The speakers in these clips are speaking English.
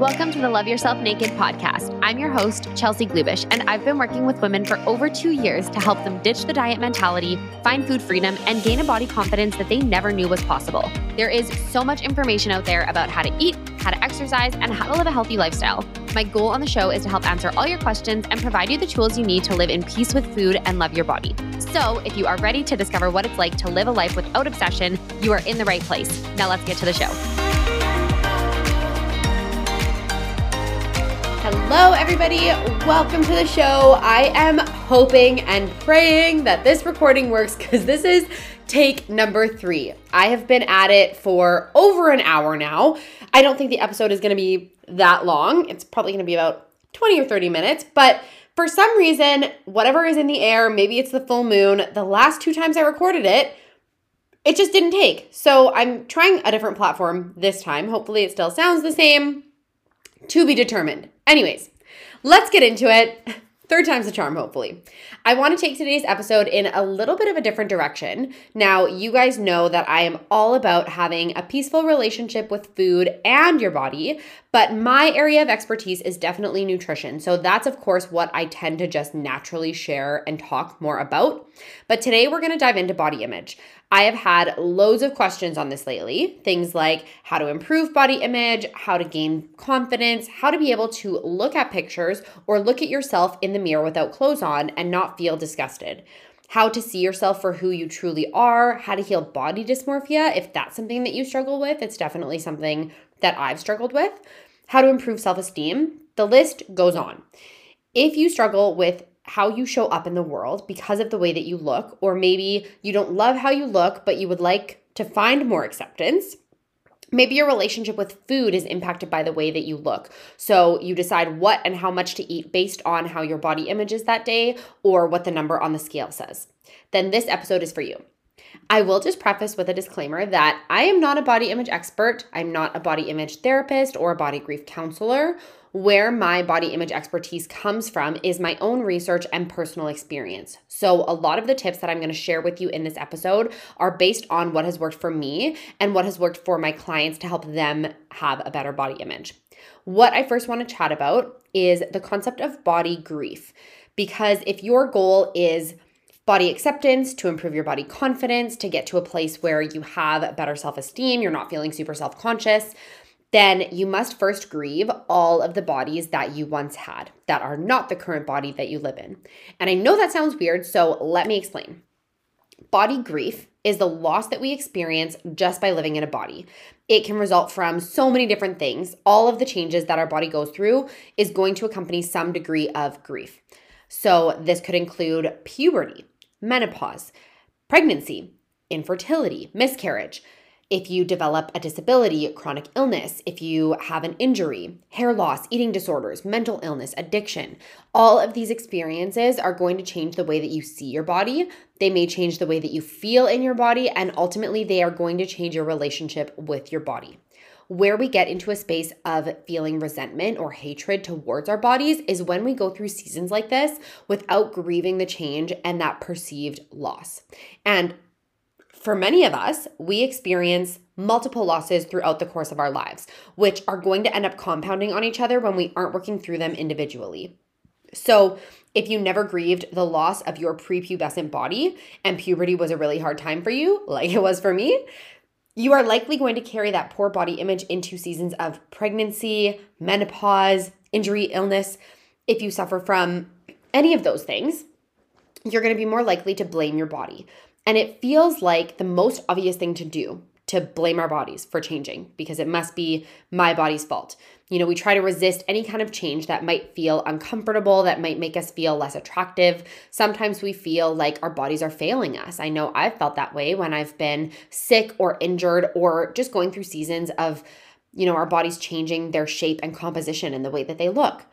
Welcome to the Love Yourself Naked podcast. I'm your host, Chelsea Glubish, and I've been working with women for over two years to help them ditch the diet mentality, find food freedom, and gain a body confidence that they never knew was possible. There is so much information out there about how to eat, how to exercise, and how to live a healthy lifestyle. My goal on the show is to help answer all your questions and provide you the tools you need to live in peace with food and love your body. So, if you are ready to discover what it's like to live a life without obsession, you are in the right place. Now, let's get to the show. Hello, everybody. Welcome to the show. I am hoping and praying that this recording works because this is take number three. I have been at it for over an hour now. I don't think the episode is going to be that long. It's probably going to be about 20 or 30 minutes, but for some reason, whatever is in the air, maybe it's the full moon, the last two times I recorded it, it just didn't take. So I'm trying a different platform this time. Hopefully, it still sounds the same. To be determined. Anyways, let's get into it. Third time's the charm, hopefully. I want to take today's episode in a little bit of a different direction. Now, you guys know that I am all about having a peaceful relationship with food and your body, but my area of expertise is definitely nutrition. So, that's of course what I tend to just naturally share and talk more about. But today we're going to dive into body image. I have had loads of questions on this lately. Things like how to improve body image, how to gain confidence, how to be able to look at pictures or look at yourself in the mirror without clothes on and not feel disgusted. How to see yourself for who you truly are, how to heal body dysmorphia. If that's something that you struggle with, it's definitely something that I've struggled with. How to improve self esteem. The list goes on. If you struggle with how you show up in the world because of the way that you look, or maybe you don't love how you look, but you would like to find more acceptance. Maybe your relationship with food is impacted by the way that you look. So you decide what and how much to eat based on how your body image is that day or what the number on the scale says. Then this episode is for you. I will just preface with a disclaimer that I am not a body image expert. I'm not a body image therapist or a body grief counselor where my body image expertise comes from is my own research and personal experience. So, a lot of the tips that I'm going to share with you in this episode are based on what has worked for me and what has worked for my clients to help them have a better body image. What I first want to chat about is the concept of body grief. Because if your goal is body acceptance, to improve your body confidence, to get to a place where you have better self esteem, you're not feeling super self conscious, then you must first grieve all of the bodies that you once had that are not the current body that you live in. And I know that sounds weird, so let me explain. Body grief is the loss that we experience just by living in a body. It can result from so many different things. All of the changes that our body goes through is going to accompany some degree of grief. So, this could include puberty, menopause, pregnancy, infertility, miscarriage if you develop a disability, chronic illness, if you have an injury, hair loss, eating disorders, mental illness, addiction, all of these experiences are going to change the way that you see your body. They may change the way that you feel in your body, and ultimately, they are going to change your relationship with your body. Where we get into a space of feeling resentment or hatred towards our bodies is when we go through seasons like this without grieving the change and that perceived loss. And for many of us, we experience multiple losses throughout the course of our lives, which are going to end up compounding on each other when we aren't working through them individually. So, if you never grieved the loss of your prepubescent body and puberty was a really hard time for you, like it was for me, you are likely going to carry that poor body image into seasons of pregnancy, menopause, injury, illness. If you suffer from any of those things, you're going to be more likely to blame your body. And it feels like the most obvious thing to do to blame our bodies for changing because it must be my body's fault. You know, we try to resist any kind of change that might feel uncomfortable, that might make us feel less attractive. Sometimes we feel like our bodies are failing us. I know I've felt that way when I've been sick or injured or just going through seasons of, you know, our bodies changing their shape and composition and the way that they look.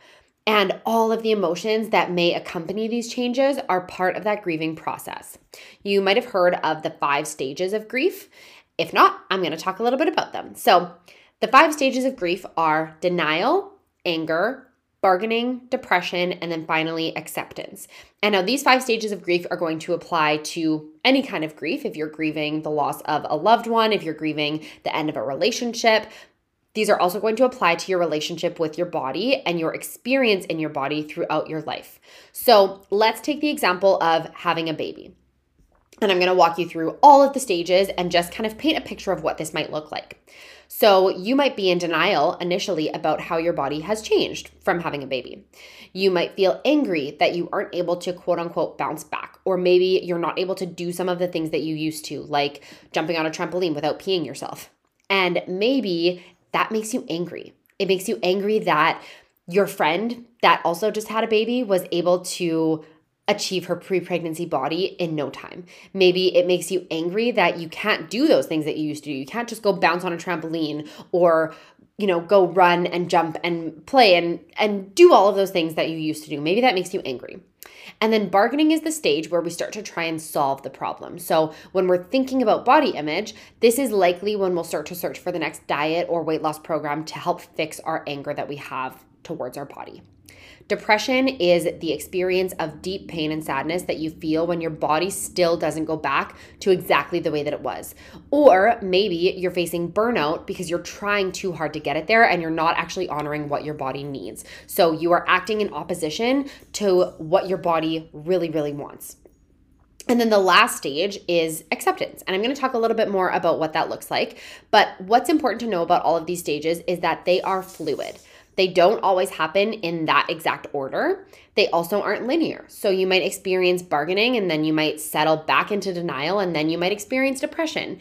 And all of the emotions that may accompany these changes are part of that grieving process. You might have heard of the five stages of grief. If not, I'm going to talk a little bit about them. So, the five stages of grief are denial, anger, bargaining, depression, and then finally acceptance. And now these five stages of grief are going to apply to any kind of grief. If you're grieving the loss of a loved one, if you're grieving the end of a relationship, these are also going to apply to your relationship with your body and your experience in your body throughout your life. So let's take the example of having a baby. And I'm going to walk you through all of the stages and just kind of paint a picture of what this might look like. So, you might be in denial initially about how your body has changed from having a baby. You might feel angry that you aren't able to quote unquote bounce back, or maybe you're not able to do some of the things that you used to, like jumping on a trampoline without peeing yourself. And maybe that makes you angry. It makes you angry that your friend that also just had a baby was able to achieve her pre pregnancy body in no time. Maybe it makes you angry that you can't do those things that you used to do. You can't just go bounce on a trampoline or you know go run and jump and play and and do all of those things that you used to do maybe that makes you angry and then bargaining is the stage where we start to try and solve the problem. So, when we're thinking about body image, this is likely when we'll start to search for the next diet or weight loss program to help fix our anger that we have towards our body. Depression is the experience of deep pain and sadness that you feel when your body still doesn't go back to exactly the way that it was. Or maybe you're facing burnout because you're trying too hard to get it there and you're not actually honoring what your body needs. So you are acting in opposition to what your body really, really wants. And then the last stage is acceptance. And I'm going to talk a little bit more about what that looks like. But what's important to know about all of these stages is that they are fluid. They don't always happen in that exact order. They also aren't linear. So you might experience bargaining and then you might settle back into denial and then you might experience depression.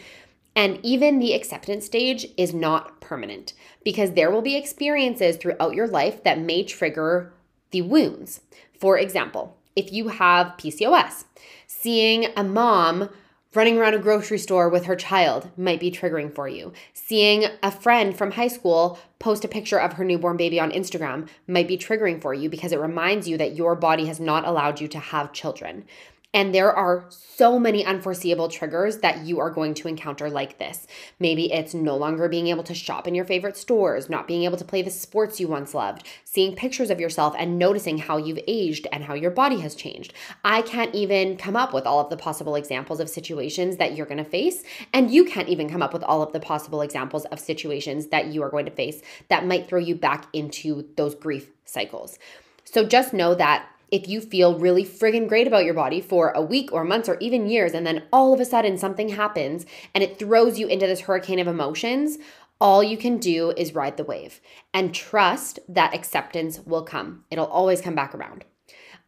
And even the acceptance stage is not permanent because there will be experiences throughout your life that may trigger the wounds. For example, if you have PCOS, seeing a mom Running around a grocery store with her child might be triggering for you. Seeing a friend from high school post a picture of her newborn baby on Instagram might be triggering for you because it reminds you that your body has not allowed you to have children. And there are so many unforeseeable triggers that you are going to encounter like this. Maybe it's no longer being able to shop in your favorite stores, not being able to play the sports you once loved, seeing pictures of yourself and noticing how you've aged and how your body has changed. I can't even come up with all of the possible examples of situations that you're going to face. And you can't even come up with all of the possible examples of situations that you are going to face that might throw you back into those grief cycles. So just know that if you feel really friggin' great about your body for a week or months or even years, and then all of a sudden something happens and it throws you into this hurricane of emotions, all you can do is ride the wave and trust that acceptance will come. It'll always come back around.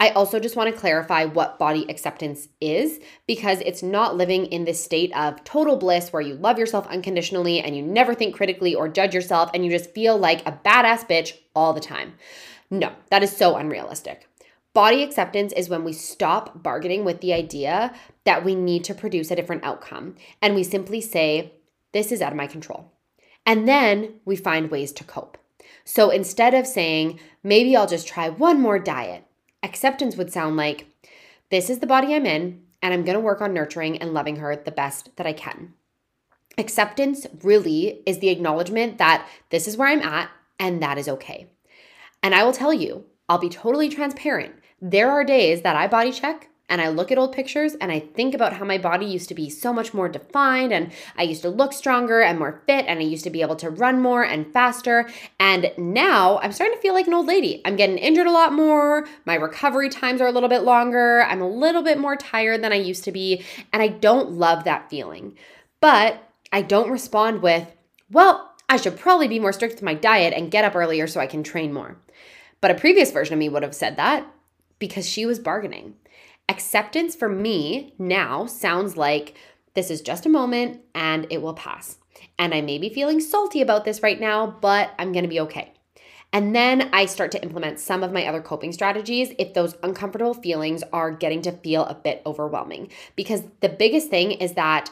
I also just want to clarify what body acceptance is because it's not living in this state of total bliss where you love yourself unconditionally and you never think critically or judge yourself and you just feel like a badass bitch all the time. No, that is so unrealistic. Body acceptance is when we stop bargaining with the idea that we need to produce a different outcome and we simply say, This is out of my control. And then we find ways to cope. So instead of saying, Maybe I'll just try one more diet, acceptance would sound like, This is the body I'm in, and I'm gonna work on nurturing and loving her the best that I can. Acceptance really is the acknowledgement that this is where I'm at and that is okay. And I will tell you, I'll be totally transparent. There are days that I body check and I look at old pictures and I think about how my body used to be so much more defined and I used to look stronger and more fit and I used to be able to run more and faster. And now I'm starting to feel like an old lady. I'm getting injured a lot more. My recovery times are a little bit longer. I'm a little bit more tired than I used to be. And I don't love that feeling. But I don't respond with, well, I should probably be more strict with my diet and get up earlier so I can train more. But a previous version of me would have said that because she was bargaining. Acceptance for me now sounds like this is just a moment and it will pass. And I may be feeling salty about this right now, but I'm gonna be okay. And then I start to implement some of my other coping strategies if those uncomfortable feelings are getting to feel a bit overwhelming. Because the biggest thing is that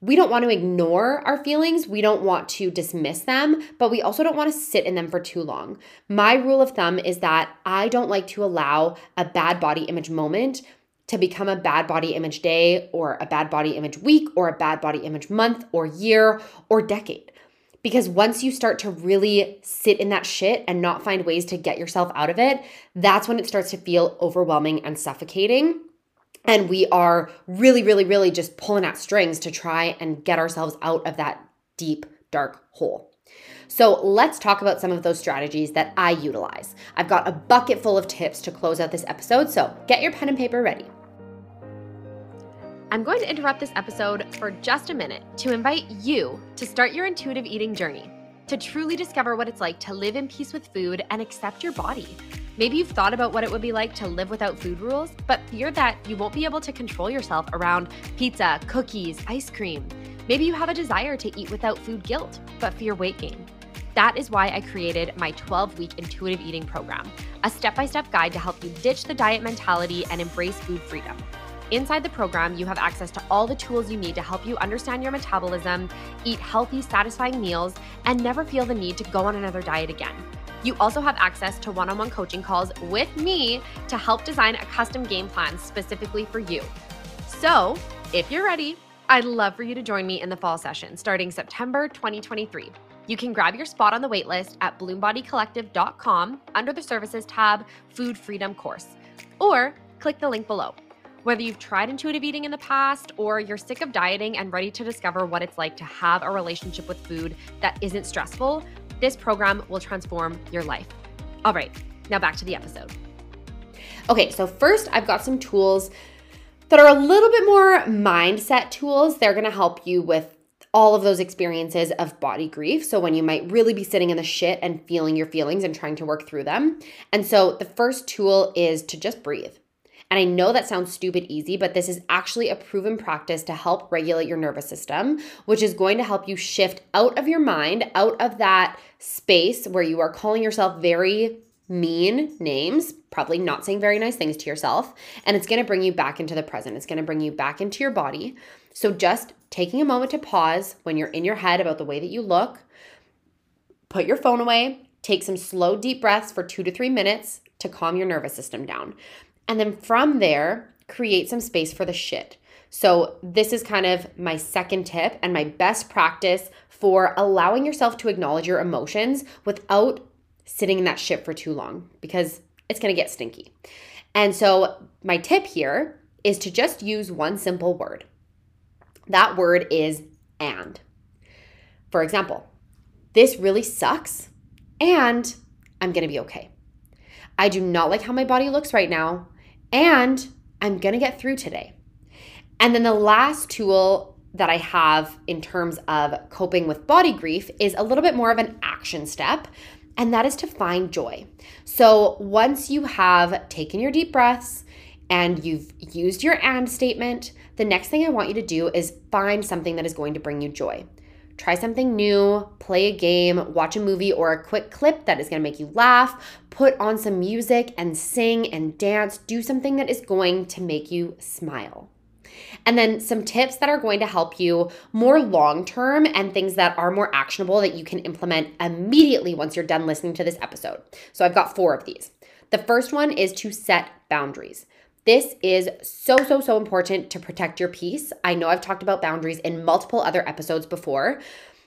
we don't want to ignore our feelings. We don't want to dismiss them, but we also don't want to sit in them for too long. My rule of thumb is that I don't like to allow a bad body image moment to become a bad body image day or a bad body image week or a bad body image month or year or decade Because once you start to really sit in that shit and not find ways to get yourself out of it, that's when it starts to feel overwhelming and suffocating. And we are really, really, really just pulling at strings to try and get ourselves out of that deep, dark hole. So let's talk about some of those strategies that I utilize. I've got a bucket full of tips to close out this episode, so get your pen and paper ready. I'm going to interrupt this episode for just a minute to invite you to start your intuitive eating journey, to truly discover what it's like to live in peace with food and accept your body. Maybe you've thought about what it would be like to live without food rules, but fear that you won't be able to control yourself around pizza, cookies, ice cream. Maybe you have a desire to eat without food guilt, but fear weight gain. That is why I created my 12 week intuitive eating program, a step by step guide to help you ditch the diet mentality and embrace food freedom. Inside the program, you have access to all the tools you need to help you understand your metabolism, eat healthy, satisfying meals, and never feel the need to go on another diet again. You also have access to one on one coaching calls with me to help design a custom game plan specifically for you. So, if you're ready, I'd love for you to join me in the fall session starting September 2023. You can grab your spot on the waitlist at bloombodycollective.com under the services tab, Food Freedom Course, or click the link below. Whether you've tried intuitive eating in the past or you're sick of dieting and ready to discover what it's like to have a relationship with food that isn't stressful, this program will transform your life. All right, now back to the episode. Okay, so first I've got some tools that are a little bit more mindset tools. They're gonna help you with all of those experiences of body grief. So, when you might really be sitting in the shit and feeling your feelings and trying to work through them. And so, the first tool is to just breathe. And I know that sounds stupid easy, but this is actually a proven practice to help regulate your nervous system, which is going to help you shift out of your mind, out of that space where you are calling yourself very mean names, probably not saying very nice things to yourself, and it's going to bring you back into the present. It's going to bring you back into your body. So just taking a moment to pause when you're in your head about the way that you look, put your phone away, take some slow deep breaths for 2 to 3 minutes to calm your nervous system down. And then from there, create some space for the shit. So, this is kind of my second tip and my best practice for allowing yourself to acknowledge your emotions without sitting in that shit for too long because it's gonna get stinky. And so, my tip here is to just use one simple word. That word is and. For example, this really sucks and I'm gonna be okay. I do not like how my body looks right now, and I'm gonna get through today. And then the last tool that I have in terms of coping with body grief is a little bit more of an action step, and that is to find joy. So once you have taken your deep breaths and you've used your and statement, the next thing I want you to do is find something that is going to bring you joy. Try something new, play a game, watch a movie or a quick clip that is going to make you laugh, put on some music and sing and dance, do something that is going to make you smile. And then some tips that are going to help you more long term and things that are more actionable that you can implement immediately once you're done listening to this episode. So I've got four of these. The first one is to set boundaries. This is so, so, so important to protect your peace. I know I've talked about boundaries in multiple other episodes before.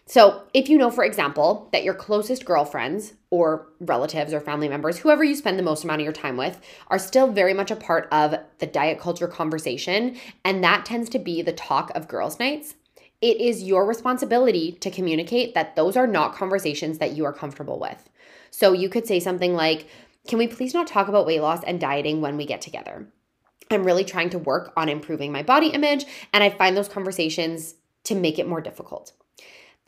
So, if you know, for example, that your closest girlfriends or relatives or family members, whoever you spend the most amount of your time with, are still very much a part of the diet culture conversation, and that tends to be the talk of girls' nights, it is your responsibility to communicate that those are not conversations that you are comfortable with. So, you could say something like, Can we please not talk about weight loss and dieting when we get together? I'm really trying to work on improving my body image, and I find those conversations to make it more difficult.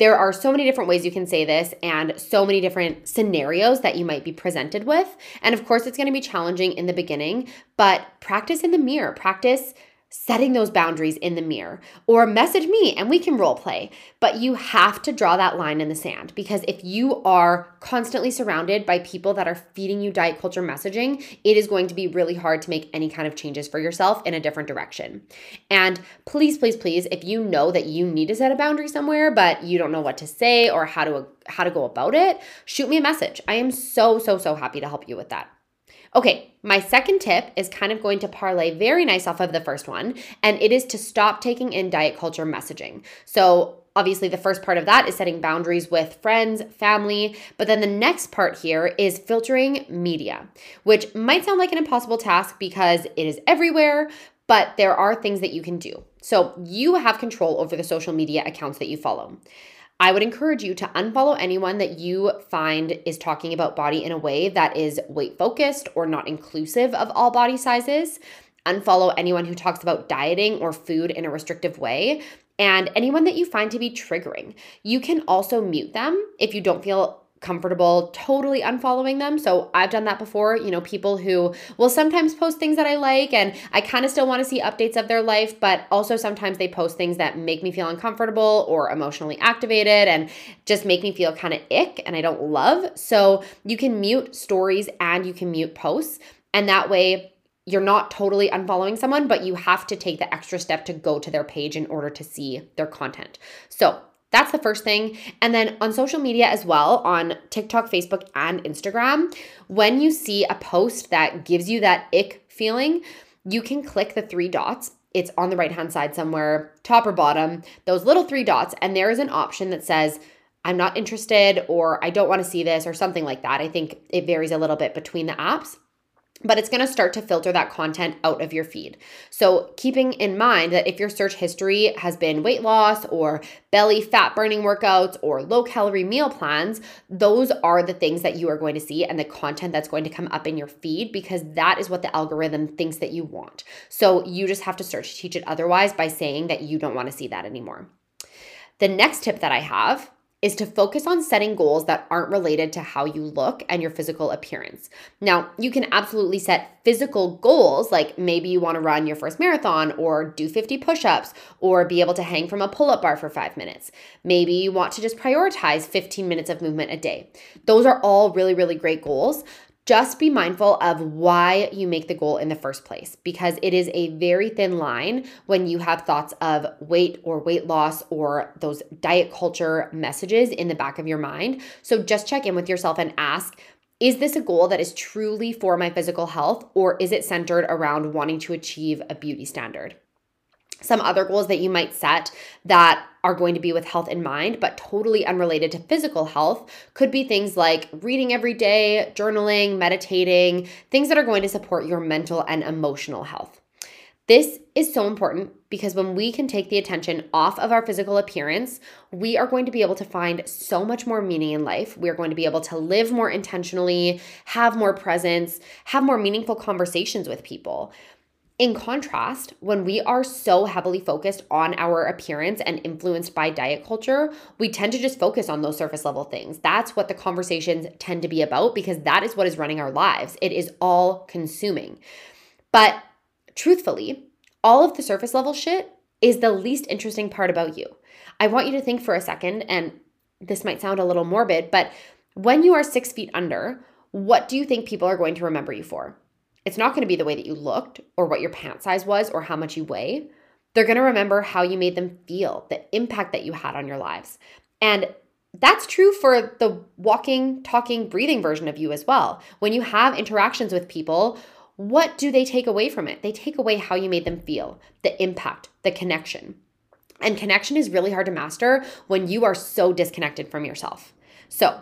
There are so many different ways you can say this and so many different scenarios that you might be presented with. And of course, it's going to be challenging in the beginning, but practice in the mirror. Practice setting those boundaries in the mirror or message me and we can role play. But you have to draw that line in the sand because if you are constantly surrounded by people that are feeding you diet culture messaging, it is going to be really hard to make any kind of changes for yourself in a different direction. And please, please, please, if you know that you need to set a boundary somewhere, but you don't know what to say or how to how to go about it, shoot me a message. I am so, so, so happy to help you with that. Okay, my second tip is kind of going to parlay very nice off of the first one, and it is to stop taking in diet culture messaging. So, obviously, the first part of that is setting boundaries with friends, family. But then the next part here is filtering media, which might sound like an impossible task because it is everywhere, but there are things that you can do. So you have control over the social media accounts that you follow. I would encourage you to unfollow anyone that you find is talking about body in a way that is weight focused or not inclusive of all body sizes. Unfollow anyone who talks about dieting or food in a restrictive way and anyone that you find to be triggering. You can also mute them if you don't feel comfortable totally unfollowing them. So I've done that before. You know, people who will sometimes post things that I like and I kind of still want to see updates of their life, but also sometimes they post things that make me feel uncomfortable or emotionally activated and just make me feel kind of ick and I don't love. So you can mute stories and you can mute posts. And that way, you're not totally unfollowing someone, but you have to take the extra step to go to their page in order to see their content. So, that's the first thing. And then on social media as well, on TikTok, Facebook, and Instagram, when you see a post that gives you that ick feeling, you can click the three dots. It's on the right hand side somewhere, top or bottom, those little three dots. And there is an option that says, I'm not interested, or I don't want to see this, or something like that. I think it varies a little bit between the apps but it's going to start to filter that content out of your feed. So, keeping in mind that if your search history has been weight loss or belly fat burning workouts or low calorie meal plans, those are the things that you are going to see and the content that's going to come up in your feed because that is what the algorithm thinks that you want. So, you just have to search teach it otherwise by saying that you don't want to see that anymore. The next tip that I have is to focus on setting goals that aren't related to how you look and your physical appearance. Now, you can absolutely set physical goals, like maybe you want to run your first marathon or do 50 push ups or be able to hang from a pull up bar for five minutes. Maybe you want to just prioritize 15 minutes of movement a day. Those are all really, really great goals just be mindful of why you make the goal in the first place because it is a very thin line when you have thoughts of weight or weight loss or those diet culture messages in the back of your mind. So just check in with yourself and ask is this a goal that is truly for my physical health or is it centered around wanting to achieve a beauty standard? Some other goals that you might set that are going to be with health in mind, but totally unrelated to physical health could be things like reading every day, journaling, meditating, things that are going to support your mental and emotional health. This is so important because when we can take the attention off of our physical appearance, we are going to be able to find so much more meaning in life. We are going to be able to live more intentionally, have more presence, have more meaningful conversations with people. In contrast, when we are so heavily focused on our appearance and influenced by diet culture, we tend to just focus on those surface level things. That's what the conversations tend to be about because that is what is running our lives. It is all consuming. But truthfully, all of the surface level shit is the least interesting part about you. I want you to think for a second, and this might sound a little morbid, but when you are six feet under, what do you think people are going to remember you for? It's not going to be the way that you looked or what your pant size was or how much you weigh. They're going to remember how you made them feel, the impact that you had on your lives. And that's true for the walking, talking, breathing version of you as well. When you have interactions with people, what do they take away from it? They take away how you made them feel, the impact, the connection. And connection is really hard to master when you are so disconnected from yourself. So,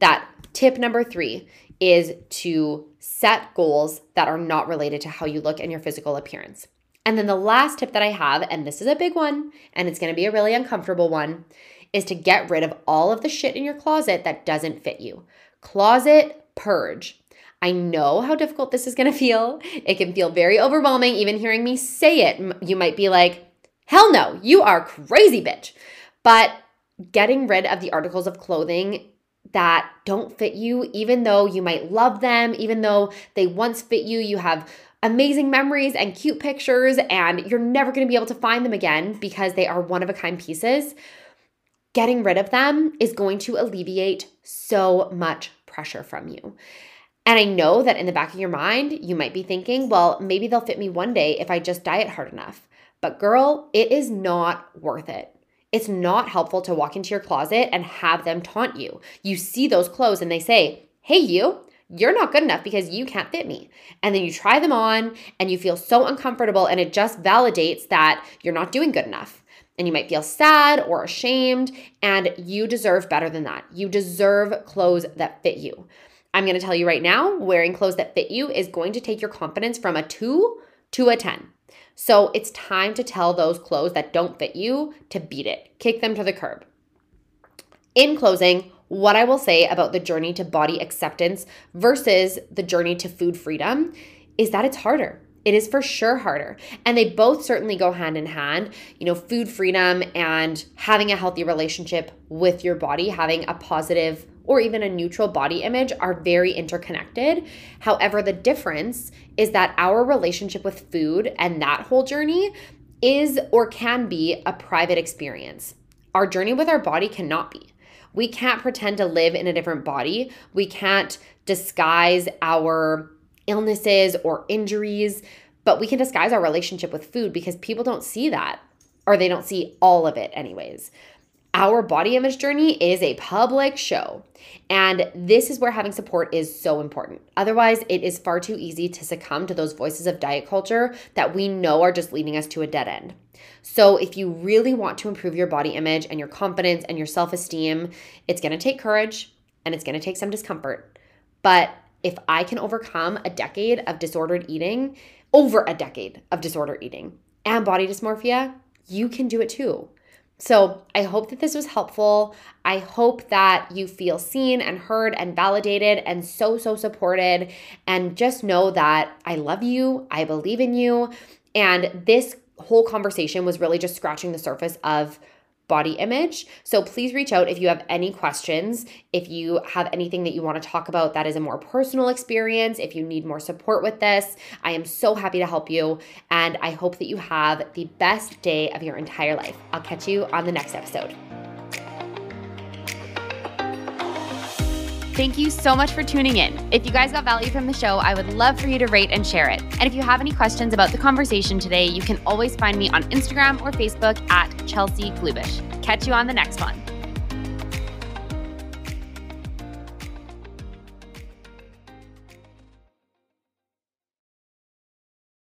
that tip number three is to set goals that are not related to how you look and your physical appearance. And then the last tip that I have, and this is a big one, and it's gonna be a really uncomfortable one, is to get rid of all of the shit in your closet that doesn't fit you. Closet purge. I know how difficult this is gonna feel. It can feel very overwhelming, even hearing me say it. You might be like, hell no, you are crazy, bitch. But getting rid of the articles of clothing that don't fit you, even though you might love them, even though they once fit you, you have amazing memories and cute pictures, and you're never gonna be able to find them again because they are one of a kind pieces. Getting rid of them is going to alleviate so much pressure from you. And I know that in the back of your mind, you might be thinking, well, maybe they'll fit me one day if I just diet hard enough. But girl, it is not worth it. It's not helpful to walk into your closet and have them taunt you. You see those clothes and they say, Hey, you, you're not good enough because you can't fit me. And then you try them on and you feel so uncomfortable, and it just validates that you're not doing good enough. and you might feel sad or ashamed, and you deserve better than that. You deserve clothes that fit you. I'm gonna tell you right now, wearing clothes that fit you is going to take your confidence from a two to a 10. So it's time to tell those clothes that don't fit you to beat it, kick them to the curb. In closing, what I will say about the journey to body acceptance versus the journey to food freedom is that it's harder. It is for sure harder. And they both certainly go hand in hand. You know, food freedom and having a healthy relationship with your body, having a positive or even a neutral body image are very interconnected. However, the difference is that our relationship with food and that whole journey is or can be a private experience. Our journey with our body cannot be. We can't pretend to live in a different body. We can't disguise our illnesses or injuries, but we can disguise our relationship with food because people don't see that or they don't see all of it, anyways. Our body image journey is a public show, and this is where having support is so important. Otherwise, it is far too easy to succumb to those voices of diet culture that we know are just leading us to a dead end. So, if you really want to improve your body image and your confidence and your self esteem, it's gonna take courage and it's gonna take some discomfort. But if I can overcome a decade of disordered eating, over a decade of disordered eating and body dysmorphia, you can do it too. So, I hope that this was helpful. I hope that you feel seen and heard and validated and so, so supported. And just know that I love you, I believe in you. And this whole conversation was really just scratching the surface of body image. So please reach out if you have any questions, if you have anything that you want to talk about that is a more personal experience, if you need more support with this. I am so happy to help you and I hope that you have the best day of your entire life. I'll catch you on the next episode. Thank you so much for tuning in. If you guys got value from the show, I would love for you to rate and share it. And if you have any questions about the conversation today, you can always find me on Instagram or Facebook at Chelsea Glubish. Catch you on the next one.